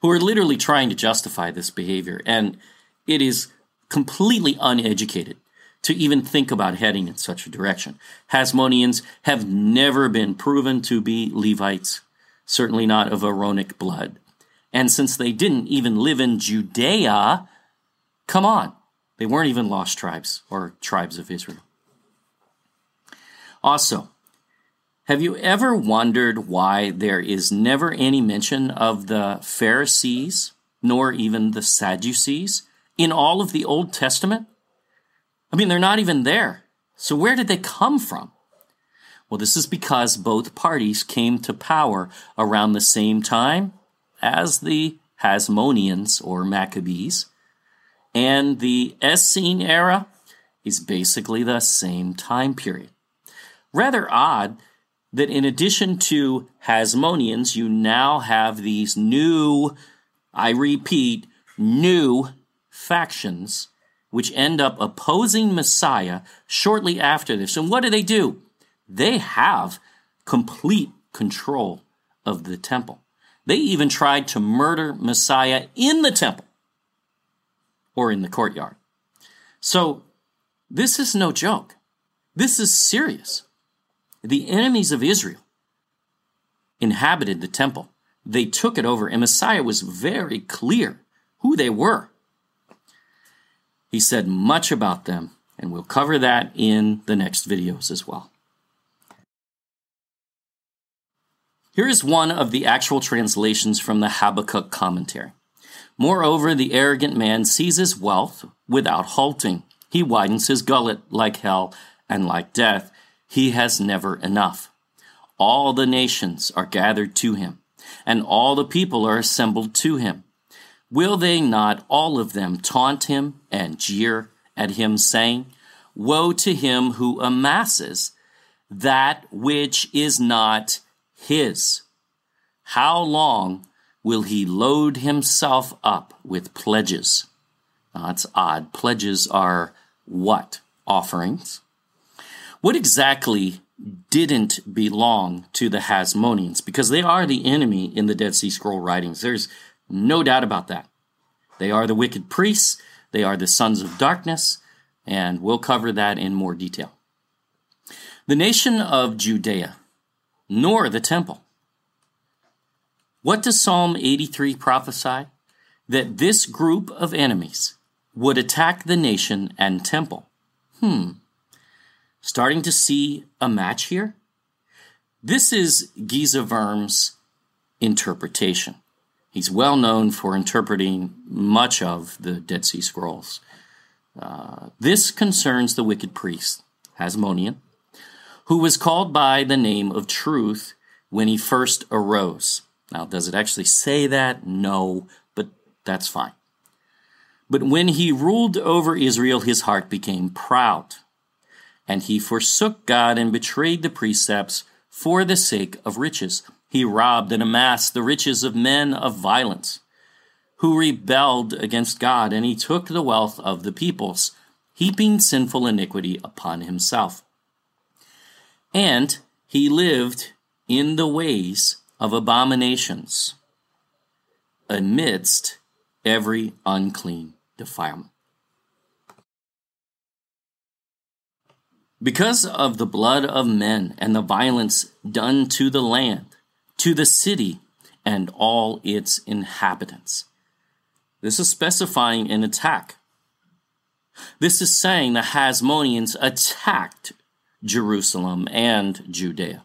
who are literally trying to justify this behavior, and it is completely uneducated to even think about heading in such a direction. Hasmoneans have never been proven to be Levites, certainly not of Aaronic blood. And since they didn't even live in Judea, come on, they weren't even lost tribes or tribes of Israel. Also, have you ever wondered why there is never any mention of the Pharisees, nor even the Sadducees, in all of the Old Testament? I mean, they're not even there. So where did they come from? Well, this is because both parties came to power around the same time as the Hasmoneans or Maccabees. And the Essene era is basically the same time period. Rather odd that in addition to Hasmoneans, you now have these new, I repeat, new factions which end up opposing Messiah shortly after this. And what do they do? They have complete control of the temple. They even tried to murder Messiah in the temple or in the courtyard. So, this is no joke. This is serious. The enemies of Israel inhabited the temple. They took it over, and Messiah was very clear who they were. He said much about them, and we'll cover that in the next videos as well. Here is one of the actual translations from the Habakkuk commentary. Moreover, the arrogant man seizes wealth without halting. He widens his gullet like hell and like death. He has never enough. All the nations are gathered to him, and all the people are assembled to him. Will they not all of them taunt him and jeer at him, saying, Woe to him who amasses that which is not his? How long will he load himself up with pledges? Now, that's odd. Pledges are what? Offerings. What exactly didn't belong to the Hasmoneans? Because they are the enemy in the Dead Sea Scroll writings. There's no doubt about that. They are the wicked priests, they are the sons of darkness, and we'll cover that in more detail. The nation of Judea, nor the temple. What does Psalm 83 prophesy? That this group of enemies would attack the nation and temple. Hmm. Starting to see a match here? This is Geza Vermes' interpretation. He's well known for interpreting much of the Dead Sea Scrolls. Uh, this concerns the wicked priest, Hasmonean, who was called by the name of truth when he first arose. Now, does it actually say that? No, but that's fine. But when he ruled over Israel, his heart became proud, and he forsook God and betrayed the precepts for the sake of riches. He robbed and amassed the riches of men of violence, who rebelled against God, and he took the wealth of the peoples, heaping sinful iniquity upon himself. And he lived in the ways of abominations, amidst every unclean defilement. Because of the blood of men and the violence done to the land, to the city and all its inhabitants. This is specifying an attack. This is saying the Hasmoneans attacked Jerusalem and Judea.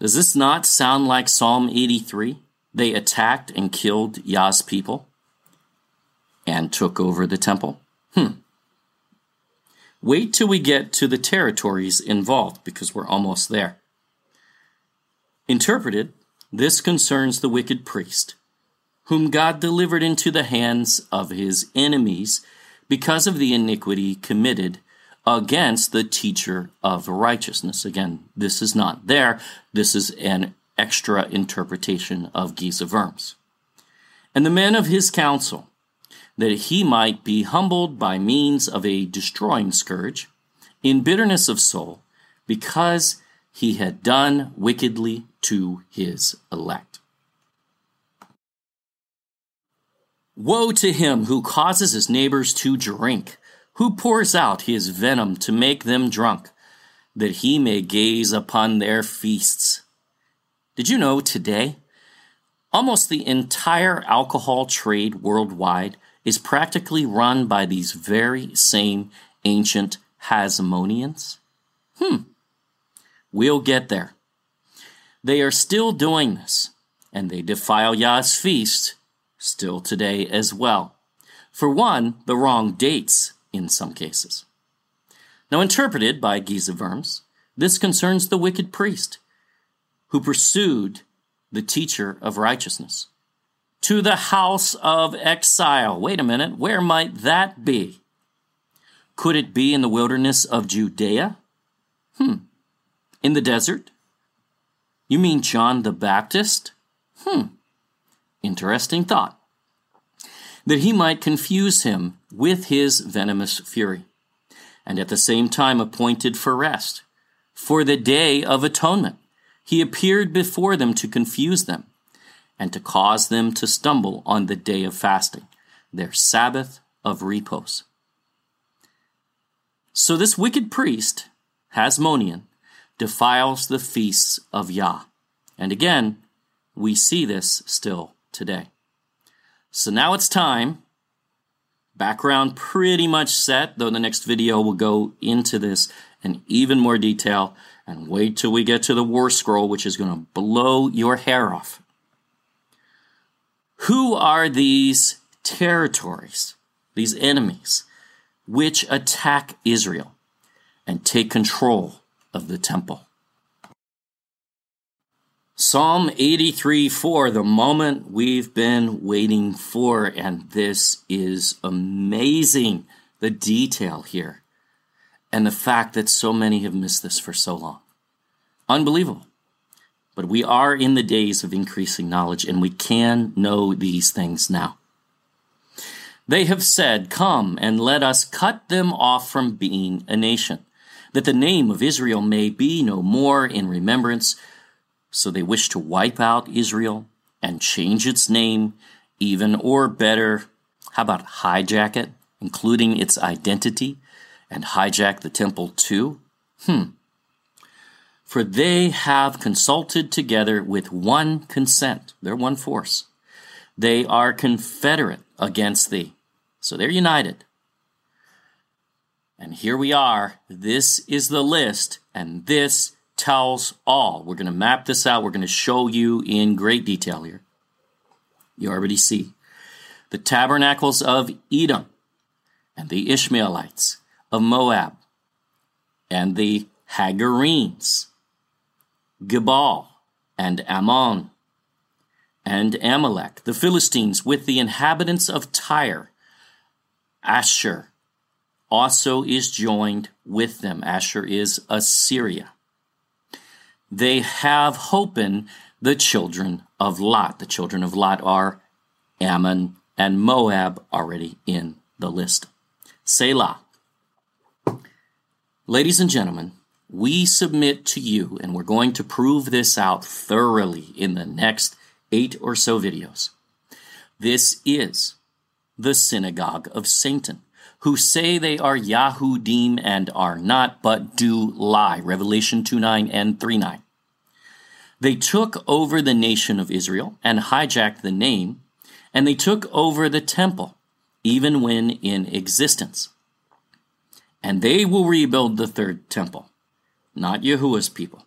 Does this not sound like Psalm 83? They attacked and killed Yah's people and took over the temple. Hmm. Wait till we get to the territories involved because we're almost there. Interpreted, this concerns the wicked priest, whom God delivered into the hands of his enemies because of the iniquity committed against the teacher of righteousness. Again, this is not there. This is an extra interpretation of Geza Vermes. And the men of his council, that he might be humbled by means of a destroying scourge, in bitterness of soul, because he had done wickedly to his elect. Woe to him who causes his neighbors to drink, who pours out his venom to make them drunk, that he may gaze upon their feasts. Did you know today? Almost the entire alcohol trade worldwide is practically run by these very same ancient Hasmoneans. Hmm. We'll get there. They are still doing this, and they defile Yah's feast still today as well. For one, the wrong dates in some cases. Now, interpreted by Geza Vermes, this concerns the wicked priest who pursued the teacher of righteousness. To the house of exile. Wait a minute, where might that be? Could it be in the wilderness of Judea? Hmm. In the desert? You mean John the Baptist? Hmm. Interesting thought. That he might confuse him with his venomous fury, and at the same time appointed for rest, for the day of atonement. He appeared before them to confuse them and to cause them to stumble on the day of fasting, their Sabbath of repose. So this wicked priest, Hasmonean, defiles the feasts of Yah. And again, we see this still today. So now it's time. Background pretty much set, though the next video will go into this in even more detail. And wait till we get to the War Scroll, which is going to blow your hair off. Who are these territories, these enemies, which attack Israel and take control of the temple? Psalm 83 4, the moment we've been waiting for, and this is amazing, the detail here, and the fact that so many have missed this for so long. Unbelievable. But we are in the days of increasing knowledge, and we can know these things now. They have said, Come and let us cut them off from being a nation, that the name of Israel may be no more in remembrance so they wish to wipe out Israel and change its name, even or better, how about hijack it, including its identity, and hijack the temple too? Hmm. For they have consulted together with one consent. They're one force. They are confederate against thee. So they're united. And here we are. This is the list, and this tells all. We're going to map this out. We're going to show you in great detail here. You already see the tabernacles of Edom and the Ishmaelites of Moab and the Hagarenes, Gebal and Ammon and Amalek, the Philistines with the inhabitants of Tyre, Asher also is joined with them. Asher is Assyria they have hope in the children of Lot. The children of Lot are Ammon and Moab already in the list. Selah. Ladies and gentlemen, we submit to you, and we're going to prove this out thoroughly in the next eight or so videos. This is the synagogue of Satan who say they are Yahudim and are not, but do lie. Revelation 2 9 and 3 9. They took over the nation of Israel and hijacked the name, and they took over the temple, even when in existence. And they will rebuild the third temple, not Yahuwah's people.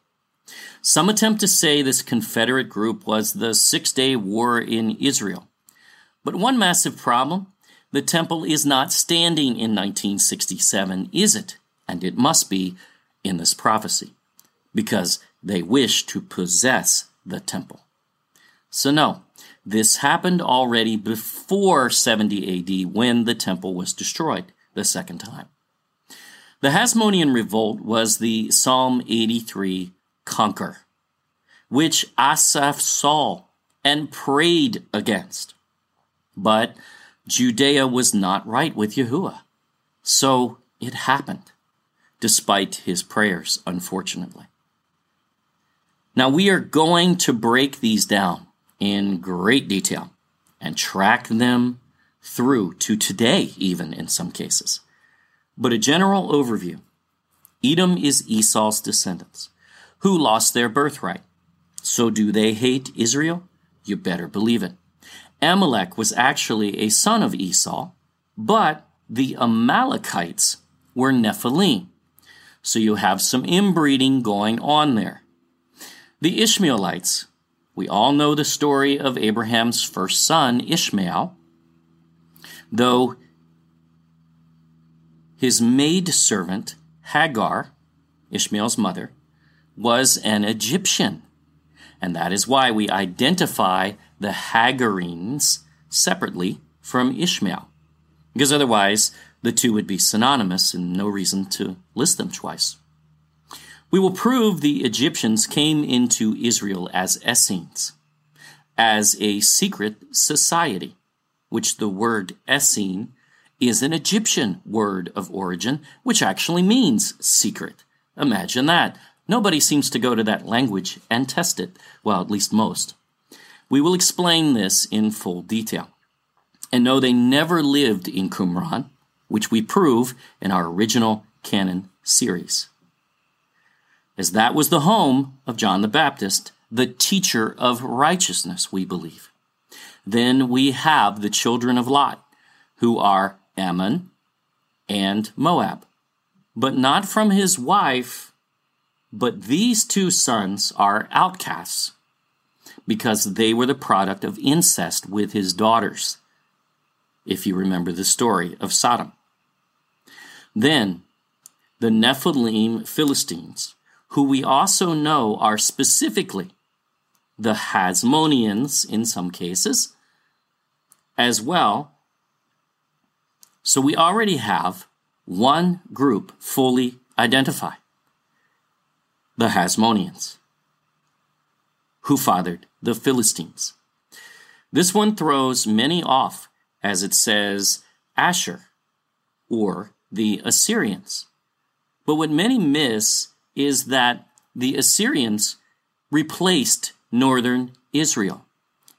Some attempt to say this Confederate group was the Six Day War in Israel. But one massive problem the temple is not standing in 1967, is it? and it must be in this prophecy, because they wish to possess the temple. So, no, this happened already before 70 AD when the temple was destroyed the second time. The Hasmonean revolt was the Psalm 83 conquer, which Asaph saw and prayed against. But Judea was not right with Yahuwah. So it happened, despite his prayers, unfortunately. Now we are going to break these down in great detail and track them through to today, even in some cases. But a general overview Edom is Esau's descendants, who lost their birthright. So do they hate Israel? You better believe it. Amalek was actually a son of Esau, but the Amalekites were Nephilim. So you have some inbreeding going on there. The Ishmaelites, we all know the story of Abraham's first son, Ishmael, though his maid servant, Hagar, Ishmael's mother, was an Egyptian. And that is why we identify the Hagarenes separately from Ishmael. Because otherwise, the two would be synonymous and no reason to list them twice. We will prove the Egyptians came into Israel as Essenes, as a secret society, which the word Essene is an Egyptian word of origin, which actually means secret. Imagine that. Nobody seems to go to that language and test it. Well, at least most. We will explain this in full detail. And no, they never lived in Qumran, which we prove in our original canon series. As that was the home of John the Baptist, the teacher of righteousness, we believe. Then we have the children of Lot, who are Ammon and Moab, but not from his wife, but these two sons are outcasts because they were the product of incest with his daughters, if you remember the story of Sodom. Then the Nephilim Philistines, who we also know are specifically the Hasmoneans in some cases, as well. So we already have one group fully identified the Hasmoneans, who fathered the Philistines. This one throws many off as it says Asher or the Assyrians. But what many miss is that the Assyrians replaced northern Israel,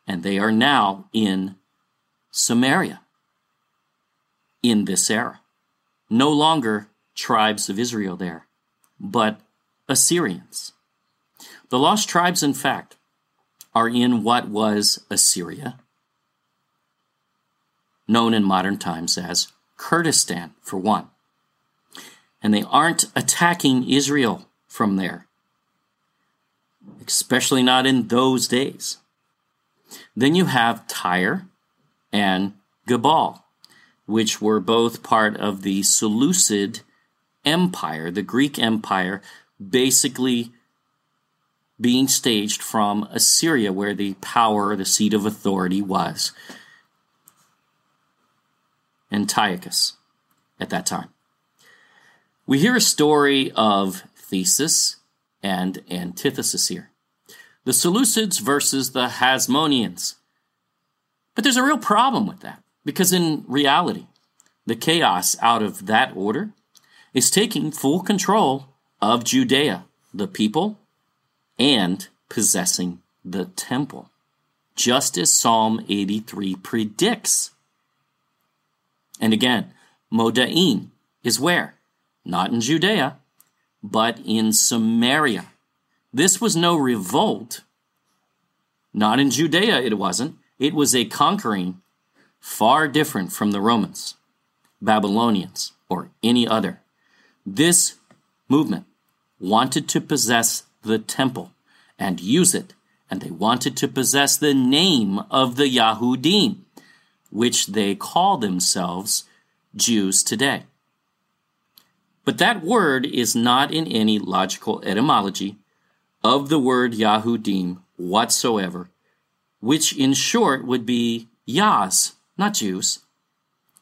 and they are now in Samaria in this era. No longer tribes of Israel there, but Assyrians. The lost tribes, in fact, are in what was Assyria, known in modern times as Kurdistan, for one. And they aren't attacking Israel from there, especially not in those days. Then you have Tyre and Gebal, which were both part of the Seleucid Empire, the Greek Empire, basically being staged from Assyria, where the power, the seat of authority was. Antiochus at that time. We hear a story of thesis and antithesis here. The Seleucids versus the Hasmoneans. But there's a real problem with that, because in reality, the chaos out of that order is taking full control of Judea, the people, and possessing the temple, just as Psalm 83 predicts. And again, Modain is where? Not in Judea, but in Samaria. This was no revolt. Not in Judea, it wasn't. It was a conquering far different from the Romans, Babylonians, or any other. This movement wanted to possess the temple and use it, and they wanted to possess the name of the Yahudim, which they call themselves Jews today. But that word is not in any logical etymology of the word Yahudim whatsoever, which in short would be Yahs, not Jews.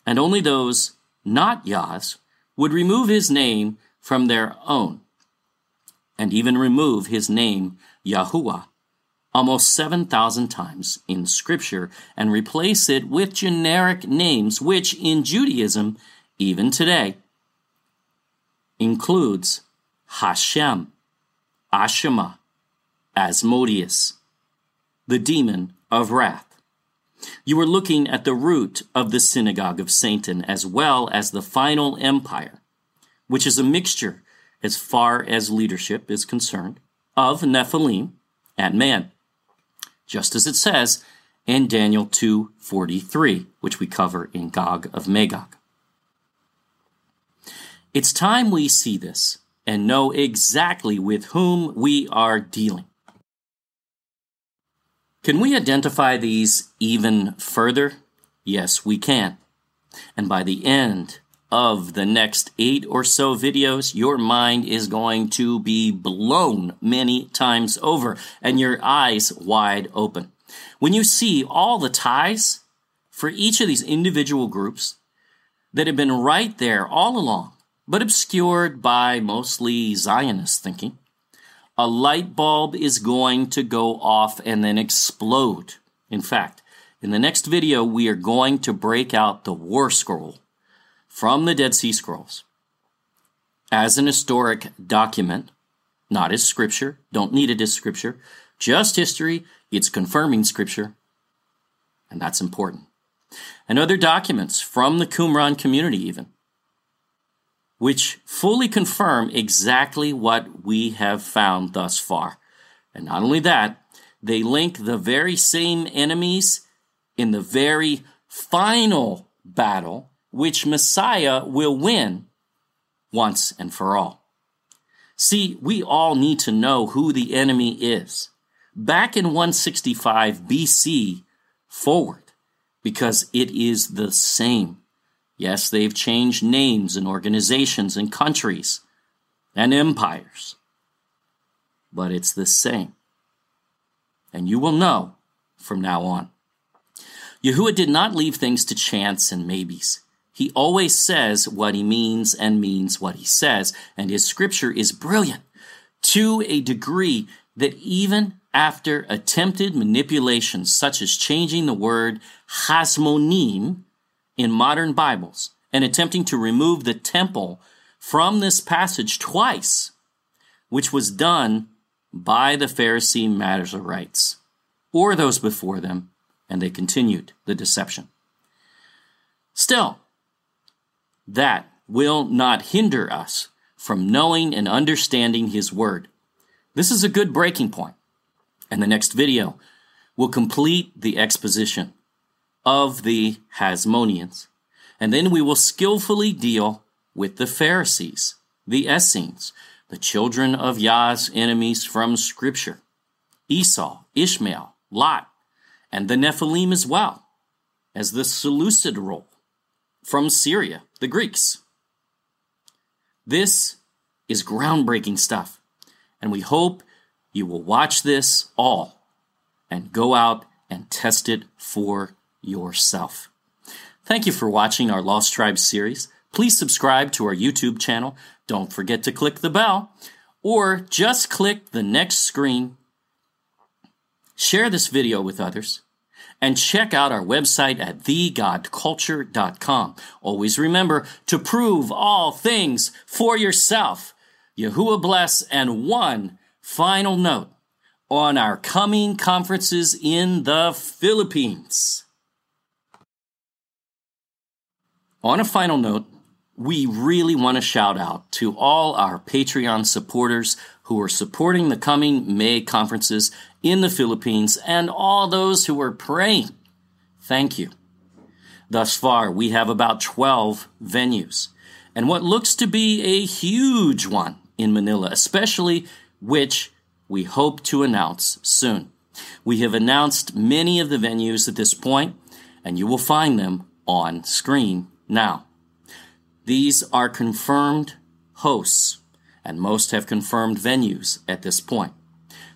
And only those not Yahs would remove his name from their own, and even remove his name Yahuwah almost 7,000 times in Scripture and replace it with generic names, which in Judaism, even today, includes Hashem, Ashima, Asmodeus, the demon of wrath. You are looking at the root of the synagogue of Satan as well as the final empire, which is a mixture, as far as leadership is concerned, of Nephilim and man just as it says in Daniel 2:43, which we cover in Gog of Magog. It's time we see this and know exactly with whom we are dealing. Can we identify these even further? Yes, we can. And by the end of the next eight or so videos, your mind is going to be blown many times over and your eyes wide open. When you see all the ties for each of these individual groups that have been right there all along, but obscured by mostly Zionist thinking, a light bulb is going to go off and then explode. In fact, in the next video, we are going to break out the War Scroll from the Dead Sea Scrolls as an historic document, not as scripture, don't need it as scripture, just history, it's confirming scripture, and that's important. And other documents from the Qumran community, even, which fully confirm exactly what we have found thus far. And not only that, they link the very same enemies in the very final battle which Messiah will win once and for all. See, we all need to know who the enemy is. Back in 165 BC forward, because it is the same. Yes, they've changed names and organizations and countries and empires, but it's the same. And you will know from now on. Yahuwah did not leave things to chance and maybes. He always says what he means and means what he says, and his scripture is brilliant to a degree that even after attempted manipulations such as changing the word hasmonim in modern Bibles and attempting to remove the temple from this passage twice, which was done by the Pharisee matters of Masoretes or those before them, and they continued the deception. Still, that will not hinder us from knowing and understanding His Word. This is a good breaking point, and the next video will complete the exposition of the Hasmoneans, and then we will skillfully deal with the Pharisees, the Essenes, the children of Yah's enemies from Scripture, Esau, Ishmael, Lot, and the Nephilim as well, as the Seleucid role from Syria, the Greeks. This is groundbreaking stuff, and we hope you will watch this all and go out and test it for yourself. Thank you for watching our Lost Tribes series. Please subscribe to our YouTube channel. Don't forget to click the bell or just click the next screen. Share this video with others and check out our website at thegodculture.com. Always remember to prove all things for yourself. Yahuwah bless and one final note on our coming conferences in the Philippines. On a final note, we really want to shout out to all our Patreon supporters who are supporting the coming May conferences in the Philippines and all those who are praying. Thank you. Thus far, we have about 12 venues and what looks to be a huge one in Manila, especially which we hope to announce soon. We have announced many of the venues at this point, and you will find them on screen now. These are confirmed hosts, and most have confirmed venues at this point.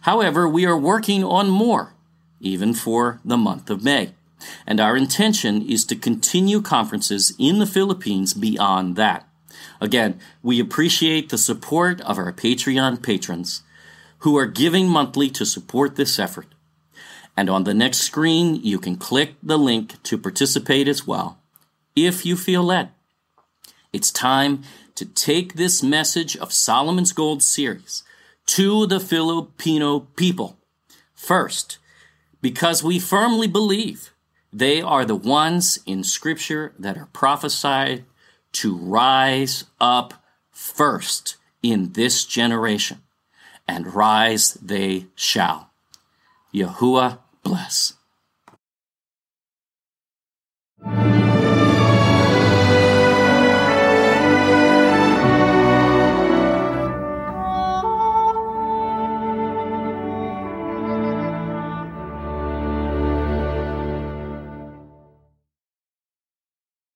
However, we are working on more, even for the month of May. And our intention is to continue conferences in the Philippines beyond that. Again, we appreciate the support of our Patreon patrons who are giving monthly to support this effort. And on the next screen, you can click the link to participate as well, if you feel led. It's time to take this message of Solomon's Gold series to the Filipino people. First, because we firmly believe they are the ones in Scripture that are prophesied to rise up first in this generation, and rise they shall. Yahuwah bless.